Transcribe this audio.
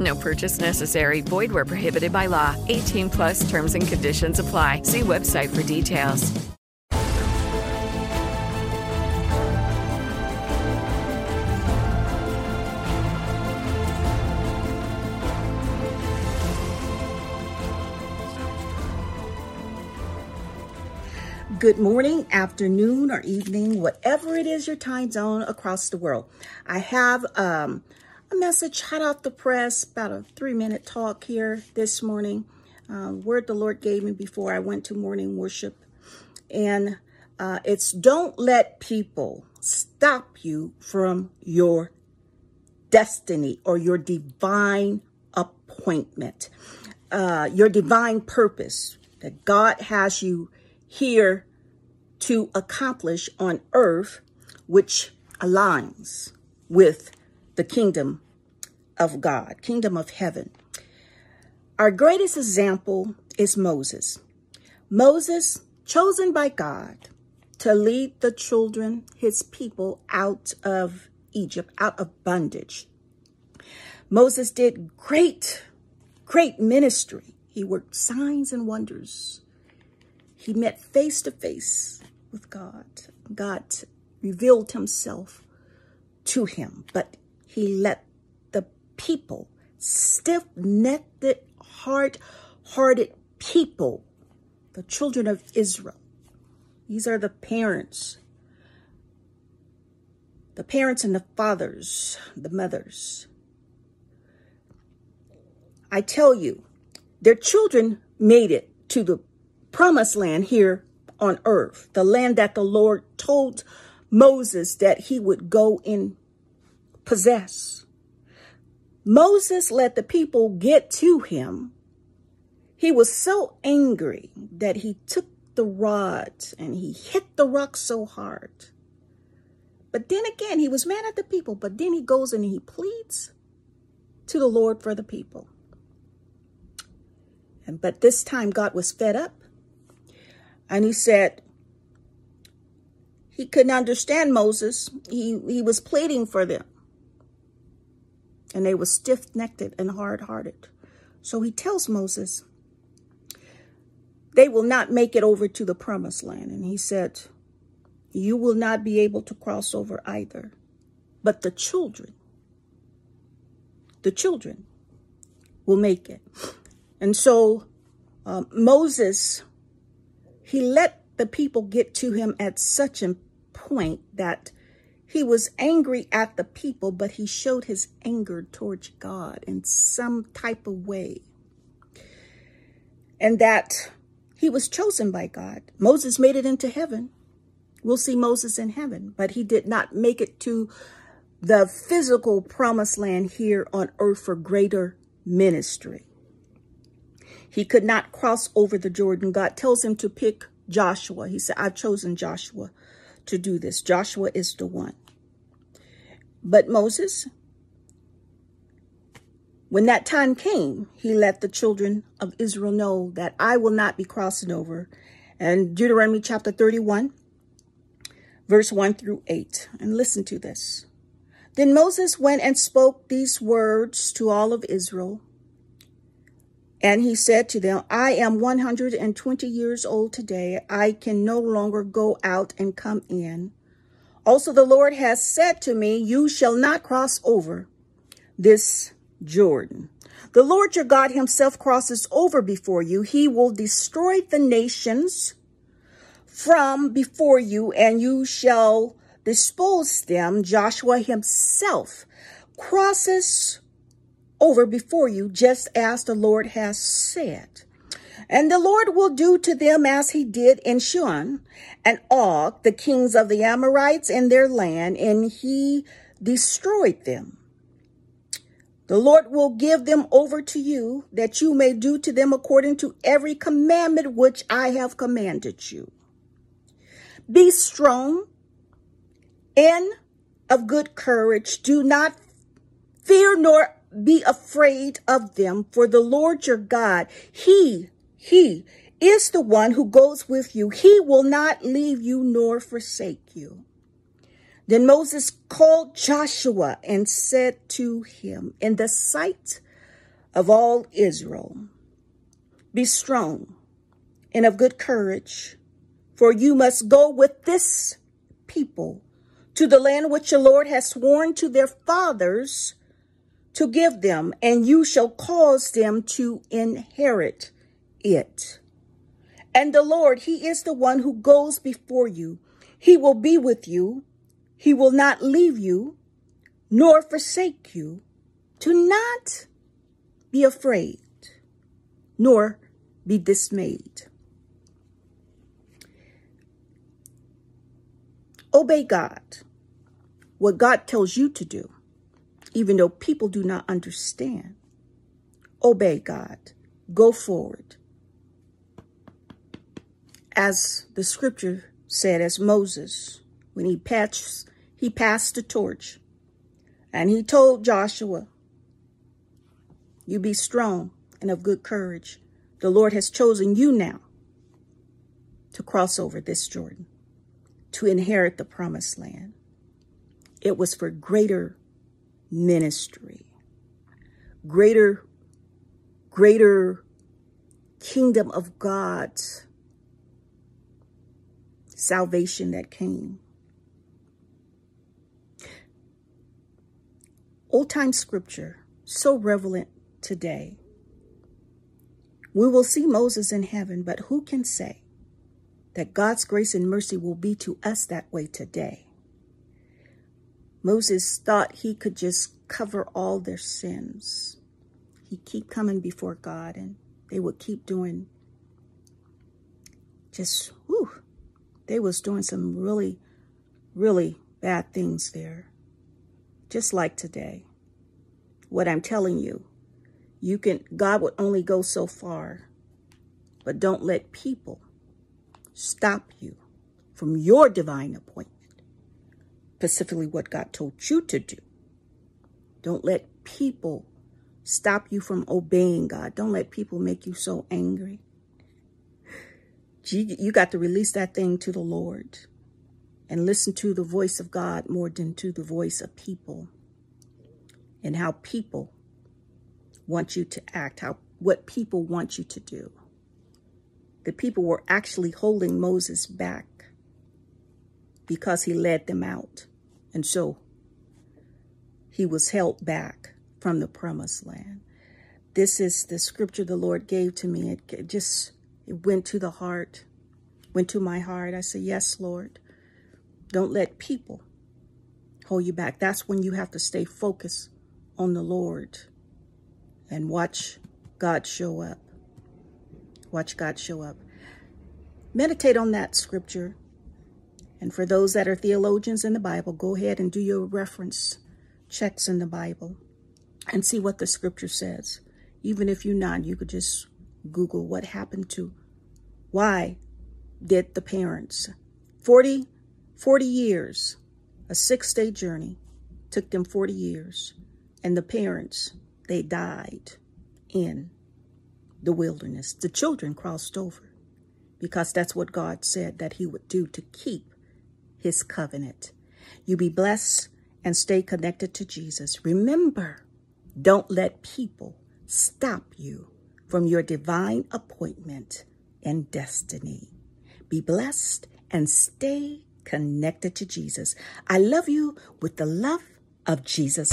No purchase necessary. Void where prohibited by law. 18 plus terms and conditions apply. See website for details. Good morning, afternoon, or evening, whatever it is your time zone across the world. I have um, a message hot off the press, about a three minute talk here this morning. Uh, word the Lord gave me before I went to morning worship. And uh, it's don't let people stop you from your destiny or your divine appointment, uh, your divine purpose that God has you here to accomplish on earth, which aligns with the kingdom of God, kingdom of heaven. Our greatest example is Moses. Moses, chosen by God to lead the children, his people, out of Egypt, out of bondage. Moses did great, great ministry. He worked signs and wonders. He met face to face with God. God revealed himself to him, but he let the people, stiff necked, hard hearted people, the children of Israel, these are the parents, the parents and the fathers, the mothers. I tell you, their children made it to the promised land here on earth, the land that the Lord told Moses that he would go and possess. Moses let the people get to him. He was so angry that he took the rod and he hit the rock so hard. But then again, he was mad at the people, but then he goes and he pleads to the Lord for the people. And but this time God was fed up and he said, he couldn't understand Moses. He, he was pleading for them. And they were stiff-necked and hard-hearted. So he tells Moses, they will not make it over to the promised land. And he said, you will not be able to cross over either. But the children, the children will make it. And so uh, Moses he let the people get to him at such a point that he was angry at the people, but he showed his anger towards God in some type of way. And that he was chosen by God. Moses made it into heaven. We'll see Moses in heaven, but he did not make it to the physical promised land here on earth for greater ministry. He could not cross over the Jordan. God tells him to pick Joshua. He said, I've chosen Joshua to do this. Joshua is the one. But Moses, when that time came, he let the children of Israel know that I will not be crossing over. And Deuteronomy chapter 31, verse 1 through 8. And listen to this. Then Moses went and spoke these words to all of Israel. And he said to them, I am 120 years old today. I can no longer go out and come in. Also, the Lord has said to me, You shall not cross over this Jordan. The Lord your God himself crosses over before you. He will destroy the nations from before you, and you shall dispose them. Joshua himself crosses over before you, just as the Lord has said. And the Lord will do to them as he did in Sihon and Og, the kings of the Amorites in their land, and he destroyed them. The Lord will give them over to you, that you may do to them according to every commandment which I have commanded you. Be strong and of good courage. Do not fear nor be afraid of them, for the Lord your God, He, He is the one who goes with you. He will not leave you nor forsake you. Then Moses called Joshua and said to him, In the sight of all Israel, be strong and of good courage, for you must go with this people to the land which the Lord has sworn to their fathers to give them, and you shall cause them to inherit it. And the Lord, He is the one who goes before you. He will be with you. He will not leave you nor forsake you. Do not be afraid nor be dismayed. Obey God, what God tells you to do even though people do not understand. Obey God. Go forward. As the scripture said, as Moses, when he passed, he passed the torch and he told Joshua, You be strong and of good courage. The Lord has chosen you now to cross over this Jordan, to inherit the promised land. It was for greater ministry, greater, greater kingdom of God's salvation that came. Old time scripture, so relevant today. We will see Moses in heaven, but who can say that God's grace and mercy will be to us that way today? Moses thought he could just cover all their sins. He'd keep coming before God and they would keep doing just, they was doing some really, really bad things there. Just like today. What I'm telling you, you can, God would only go so far, but don't let people stop you from your divine appointment specifically what God told you to do. Don't let people stop you from obeying God. Don't let people make you so angry. You got to release that thing to the Lord and listen to the voice of God more than to the voice of people and how people want you to act, how what people want you to do. The people were actually holding Moses back because he led them out. And so he was held back from the promised land. This is the scripture the Lord gave to me. It just it went to the heart, went to my heart. I said, Yes, Lord. Don't let people hold you back. That's when you have to stay focused on the Lord and watch God show up. Watch God show up. Meditate on that scripture and for those that are theologians in the Bible, go ahead and do your reference checks in the Bible and see what the scripture says. Even if you're not, you could just Google what happened to, why did the parents, 40, 40 years, a six day journey, took them 40 years, and the parents, they died in the wilderness. The children crossed over because that's what God said that he would do to keep his covenant. You be blessed and stay connected to Jesus. Remember, don't let people stop you from your divine appointment and destiny. Be blessed and stay connected to Jesus. I love you with the love of Jesus